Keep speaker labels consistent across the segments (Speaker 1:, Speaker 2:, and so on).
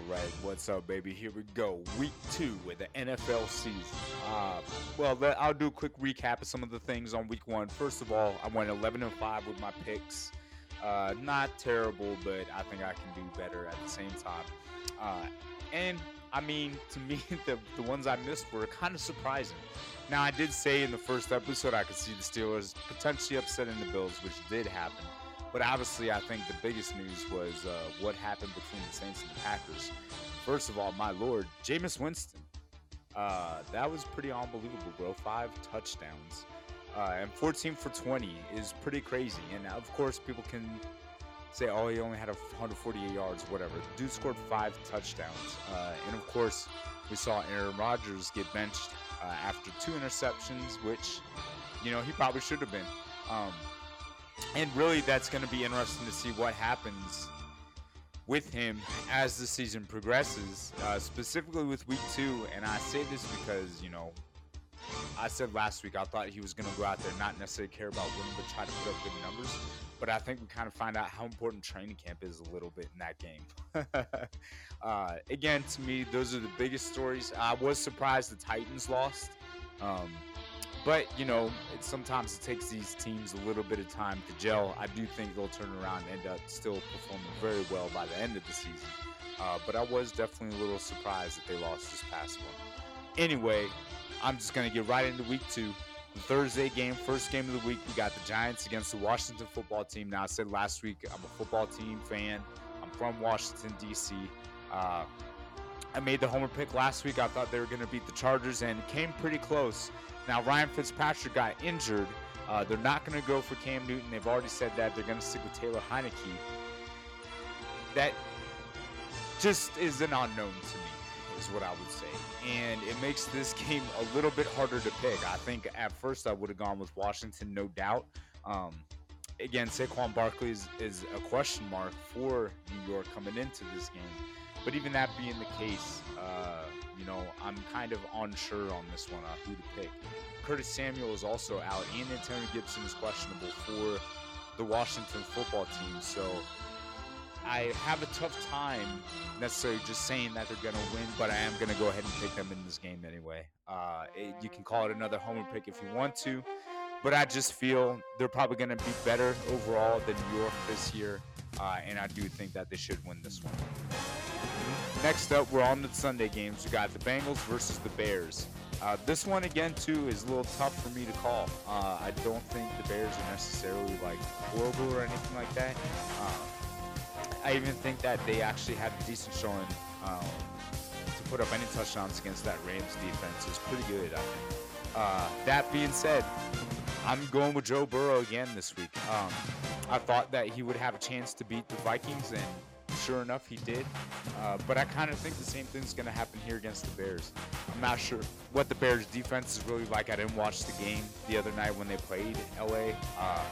Speaker 1: All right, what's up, baby? Here we go. Week two with the NFL season. Uh, well, I'll do a quick recap of some of the things on week one. First of all, I went 11 and 5 with my picks. Uh, not terrible, but I think I can do better at the same time. Uh, and I mean, to me, the, the ones I missed were kind of surprising. Now, I did say in the first episode I could see the Steelers potentially upsetting the Bills, which did happen. But obviously, I think the biggest news was uh, what happened between the Saints and the Packers. First of all, my lord, Jameis Winston. Uh, that was pretty unbelievable, bro. Five touchdowns. Uh, and 14 for 20 is pretty crazy. And of course, people can say, oh, he only had 148 yards, whatever. The dude scored five touchdowns. Uh, and of course, we saw Aaron Rodgers get benched uh, after two interceptions, which, you know, he probably should have been. Um, and really, that's going to be interesting to see what happens with him as the season progresses, uh, specifically with week two. And I say this because, you know, I said last week I thought he was going to go out there not necessarily care about winning, but try to put up good numbers. But I think we kind of find out how important training camp is a little bit in that game. uh, again, to me, those are the biggest stories. I was surprised the Titans lost. Um, but you know, it, sometimes it takes these teams a little bit of time to gel. I do think they'll turn around and end up still performing very well by the end of the season. Uh, but I was definitely a little surprised that they lost this past one. Anyway, I'm just gonna get right into week two. The Thursday game, first game of the week, we got the Giants against the Washington football team. Now, I said last week I'm a football team fan. I'm from Washington, D.C. Uh, I made the homer pick last week. I thought they were going to beat the Chargers and came pretty close. Now, Ryan Fitzpatrick got injured. Uh, they're not going to go for Cam Newton. They've already said that. They're going to stick with Taylor Heinicke. That just is an unknown to me, is what I would say. And it makes this game a little bit harder to pick. I think at first I would have gone with Washington, no doubt. Um, again, Saquon Barkley is, is a question mark for New York coming into this game. But even that being the case, uh, you know, I'm kind of unsure on this one, uh, who to pick. Curtis Samuel is also out, and Antonio Gibson is questionable for the Washington football team. So I have a tough time necessarily just saying that they're going to win, but I am going to go ahead and pick them in this game anyway. Uh, it, you can call it another homer pick if you want to, but I just feel they're probably going to be better overall than New York this year, uh, and I do think that they should win this one. Next up, we're on the Sunday games. We got the Bengals versus the Bears. Uh, this one again too is a little tough for me to call. Uh, I don't think the Bears are necessarily like horrible or anything like that. Uh, I even think that they actually had a decent showing um, to put up any touchdowns against that Rams defense. It's pretty good, I think. Uh, that being said, I'm going with Joe Burrow again this week. Um, I thought that he would have a chance to beat the Vikings, and Sure enough, he did. Uh, but I kind of think the same thing's going to happen here against the Bears. I'm not sure what the Bears' defense is really like. I didn't watch the game the other night when they played LA. Uh,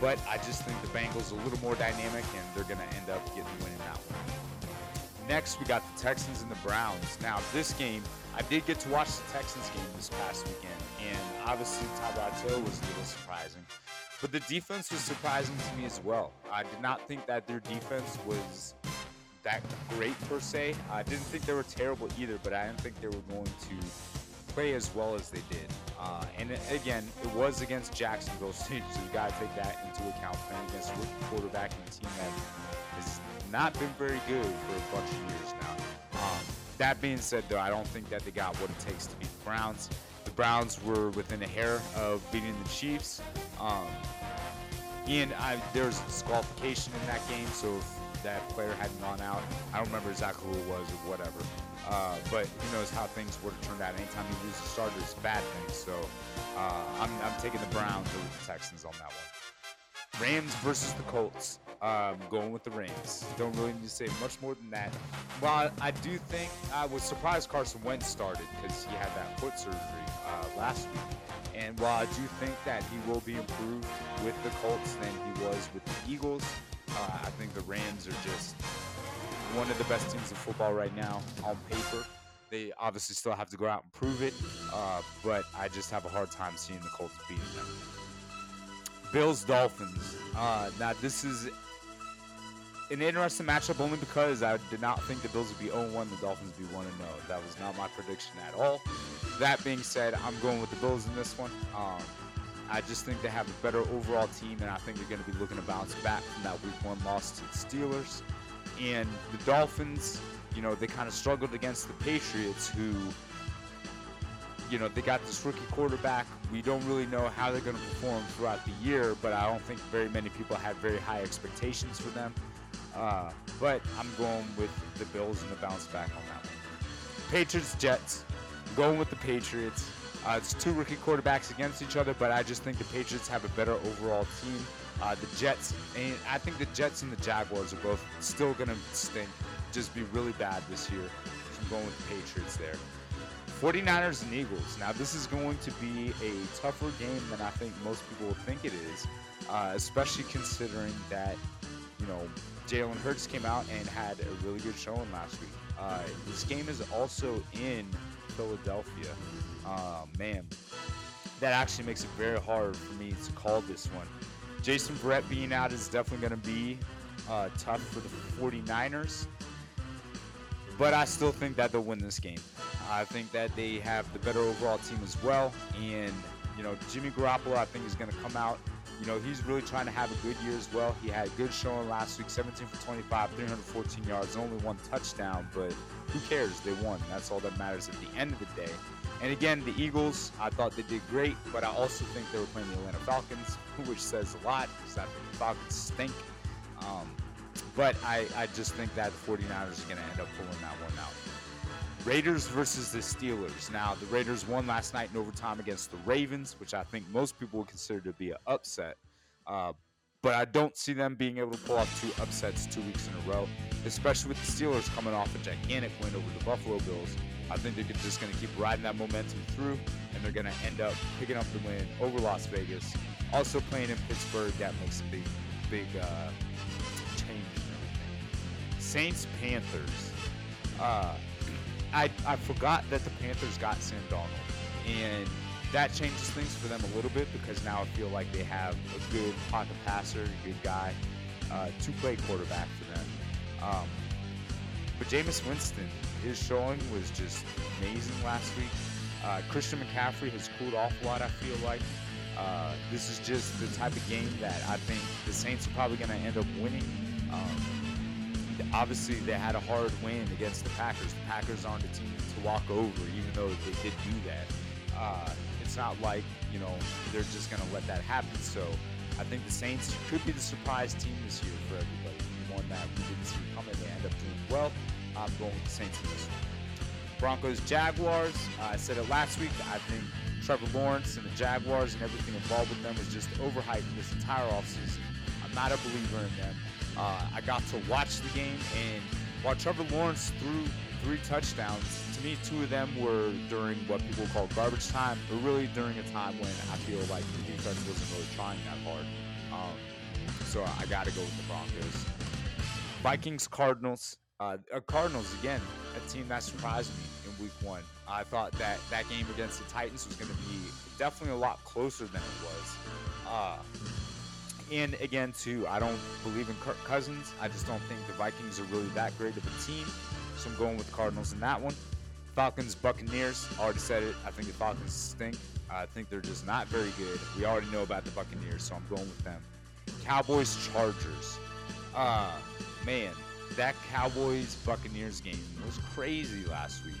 Speaker 1: but I just think the Bengals are a little more dynamic, and they're going to end up getting winning that one. Next, we got the Texans and the Browns. Now, this game, I did get to watch the Texans game this past weekend, and obviously Tyrod was a little surprising. But the defense was surprising to me as well. I did not think that their defense was that great per se. I didn't think they were terrible either, but I didn't think they were going to play as well as they did. Uh, and again, it was against Jacksonville State, so you got to take that into account. Playing against a quarterback and team that has not been very good for a bunch of years now. Um, that being said, though, I don't think that they got what it takes to beat the Browns. The Browns were within a hair of beating the Chiefs. Um, and I, there was disqualification in that game, so if that player hadn't gone out, I don't remember exactly who it was or whatever. Uh, but who knows how things would have turned out. Anytime you lose a starter, it's a bad thing. So uh, I'm, I'm taking the Browns over the Texans on that one. Rams versus the Colts. Um, going with the Rams. Don't really need to say much more than that. Well, I do think I was surprised Carson Wentz started because he had that foot surgery uh, last week. And while I do think that he will be improved with the Colts than he was with the Eagles, uh, I think the Rams are just one of the best teams in football right now on paper. They obviously still have to go out and prove it, uh, but I just have a hard time seeing the Colts beating them. Bills Dolphins. Uh, now this is an interesting matchup only because I did not think the Bills would be 0-1, the Dolphins would be 1-0. That was not my prediction at all. That being said, I'm going with the Bills in this one. Um, I just think they have a better overall team, and I think they're going to be looking to bounce back from that Week One loss to the Steelers. And the Dolphins, you know, they kind of struggled against the Patriots, who, you know, they got this rookie quarterback. We don't really know how they're going to perform throughout the year, but I don't think very many people had very high expectations for them. Uh, but I'm going with the Bills and the bounce back on that one. Patriots, Jets. Going with the Patriots. Uh, it's two rookie quarterbacks against each other, but I just think the Patriots have a better overall team. Uh, the Jets, and I think the Jets and the Jaguars are both still going to stink, just be really bad this year. So I'm going with the Patriots there. 49ers and Eagles. Now, this is going to be a tougher game than I think most people think it is, uh, especially considering that, you know, Jalen Hurts came out and had a really good showing last week. Uh, this game is also in Philadelphia. Uh, man, that actually makes it very hard for me to call this one. Jason Verrett being out is definitely going to be uh, tough for the 49ers, but I still think that they'll win this game. I think that they have the better overall team as well, and you know Jimmy Garoppolo I think is going to come out. You know he's really trying to have a good year as well. He had a good showing last week, 17 for 25, 314 yards, only one touchdown, but who cares? They won. That's all that matters at the end of the day. And again, the Eagles, I thought they did great, but I also think they were playing the Atlanta Falcons, which says a lot because the Falcons stink. Um, but I, I just think that the 49ers are going to end up pulling that one out. Raiders versus the Steelers. Now, the Raiders won last night in overtime against the Ravens, which I think most people would consider to be an upset. Uh, but I don't see them being able to pull off two upsets two weeks in a row, especially with the Steelers coming off a gigantic win over the Buffalo Bills. I think they're just going to keep riding that momentum through, and they're going to end up picking up the win over Las Vegas. Also playing in Pittsburgh, that makes a big, big uh, change. Saints Panthers. Uh, I I forgot that the Panthers got Sam Darnold. and that changes things for them a little bit because now I feel like they have a good pocket passer, good guy uh, to play quarterback for them. Um, but Jameis Winston, his showing was just amazing last week. Uh, Christian McCaffrey has cooled off a lot, I feel like. Uh, this is just the type of game that I think the Saints are probably going to end up winning. Um, obviously, they had a hard win against the Packers. The Packers aren't a team to walk over, even though they did do that. Uh, it's not like, you know, they're just going to let that happen. So I think the Saints could be the surprise team this year for everybody. One that we didn't see coming, they end up doing well. I'm going with the Saints in this one. Broncos Jaguars. Uh, I said it last week. I think Trevor Lawrence and the Jaguars and everything involved with them is just overhyped this entire offseason. I'm not a believer in them. Uh, I got to watch the game, and while Trevor Lawrence threw three touchdowns, to me, two of them were during what people call garbage time, but really during a time when I feel like the defense wasn't really trying that hard. Um, so I got to go with the Broncos. Vikings Cardinals. Uh, uh, Cardinals again, a team that surprised me in Week One. I thought that that game against the Titans was going to be definitely a lot closer than it was. Uh, and again, too, I don't believe in Kirk Cousins. I just don't think the Vikings are really that great of a team. So I'm going with the Cardinals in that one. Falcons, Buccaneers. Already said it. I think the Falcons stink. I think they're just not very good. We already know about the Buccaneers, so I'm going with them. Cowboys, Chargers. Uh, man, that Cowboys Buccaneers game was crazy last week.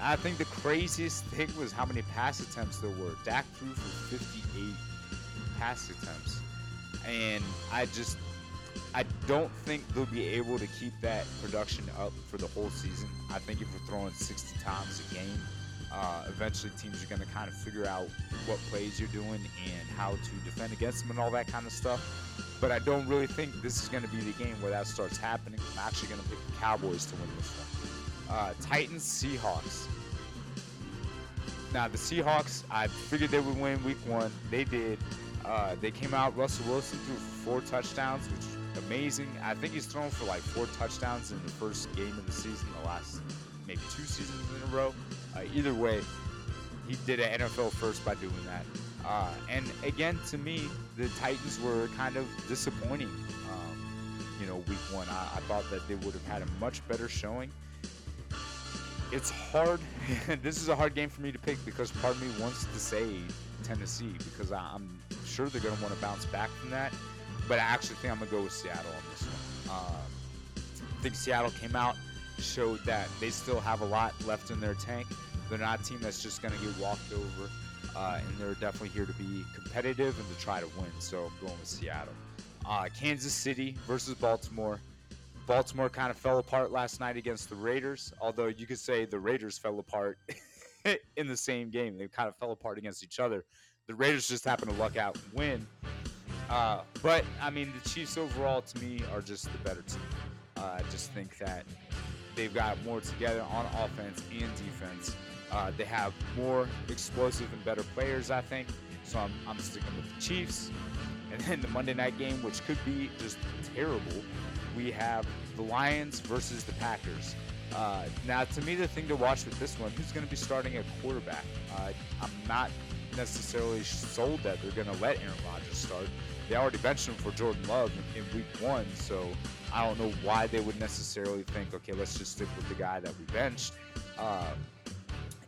Speaker 1: I think the craziest thing was how many pass attempts there were. Dak threw for 58 pass attempts. And I just I don't think they'll be able to keep that production up for the whole season. I think if we're throwing 60 times a game, uh, eventually teams are going to kind of figure out what plays you're doing and how to defend against them and all that kind of stuff. But I don't really think this is going to be the game where that starts happening. I'm actually going to pick the Cowboys to win this one. Uh, Titans, Seahawks. Now, the Seahawks, I figured they would win week one. They did. Uh, they came out, Russell Wilson threw four touchdowns, which is amazing. I think he's thrown for like four touchdowns in the first game of the season, the last maybe two seasons in a row. Uh, either way, he did an NFL first by doing that. Uh, and again, to me, the Titans were kind of disappointing. Um, you know, week one. I, I thought that they would have had a much better showing. It's hard. this is a hard game for me to pick because part of me wants to say Tennessee because I, am sure they're going to want to bounce back from that. But I actually think I'm going to go with Seattle on this one. Um, I think Seattle came out, showed that they still have a lot left in their tank. They're not a team that's just going to get walked over. Uh, and they're definitely here to be competitive and to try to win. So I'm going with Seattle. Uh, Kansas City versus Baltimore. Baltimore kind of fell apart last night against the Raiders, although you could say the Raiders fell apart in the same game. They kind of fell apart against each other. The Raiders just happen to luck out and win. Uh, but, I mean, the Chiefs overall, to me, are just the better team. Uh, I just think that they've got more together on offense and defense. Uh, they have more explosive and better players, I think. So I'm, I'm sticking with the Chiefs. And then the Monday night game, which could be just terrible, we have the Lions versus the Packers. Uh, now, to me, the thing to watch with this one, who's going to be starting at quarterback? Uh, I'm not necessarily sold that they're going to let Aaron Rodgers start. They already benched him for Jordan Love in, in, week one, so I don't know why they would necessarily think, okay, let's just stick with the guy that we benched. Uh,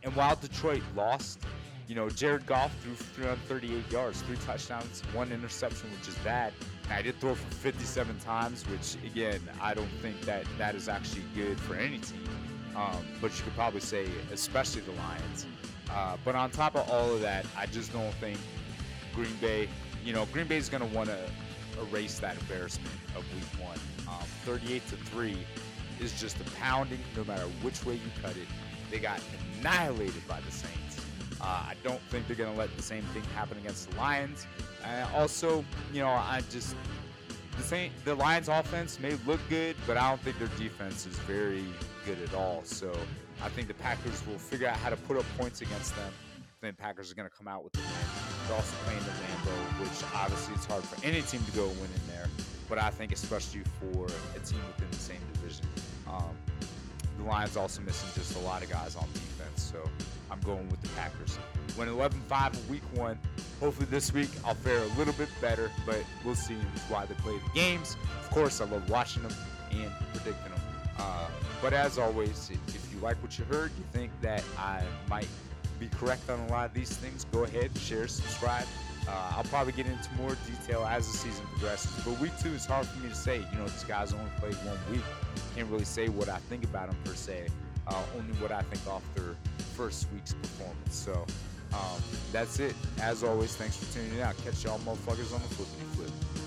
Speaker 1: and while Detroit lost, you know, Jared Goff threw 338 yards, three touchdowns, one interception, which is bad. And I did throw for 57 times, which again, I don't think that that is actually good for any team. Um, but you could probably say, especially the Lions. Uh, but on top of all of that, I just don't think Green Bay, you know, Green Bay is going to want to erase that embarrassment of Week One. Um, 38 to three is just a pounding, no matter which way you cut it. They got annihilated by the Saints. Uh, I don't think they're going to let the same thing happen against the Lions. Uh, also, you know, I just the the Lions offense may look good, but I don't think their defense is very good at all. So I think the Packers will figure out how to put up points against them. Then Packers are going to come out with the win. They're also playing the Lambeau, which obviously it's hard for any team to go win in there. But I think especially for a team within the same division. Um, the Lions also missing just a lot of guys on defense, so I'm going with the Packers. Went 11-5 in Week One. Hopefully this week I'll fare a little bit better, but we'll see why they play the games. Of course, I love watching them and predicting them. Uh, but as always, if you like what you heard, you think that I might be correct on a lot of these things, go ahead, share, subscribe. Uh, I'll probably get into more detail as the season progresses. But week two is hard for me to say. You know, this guys only played one week. Can't really say what I think about him per se. Uh, only what I think off their first week's performance. So um, that's it. As always, thanks for tuning in out. Catch y'all motherfuckers on the flipping flip.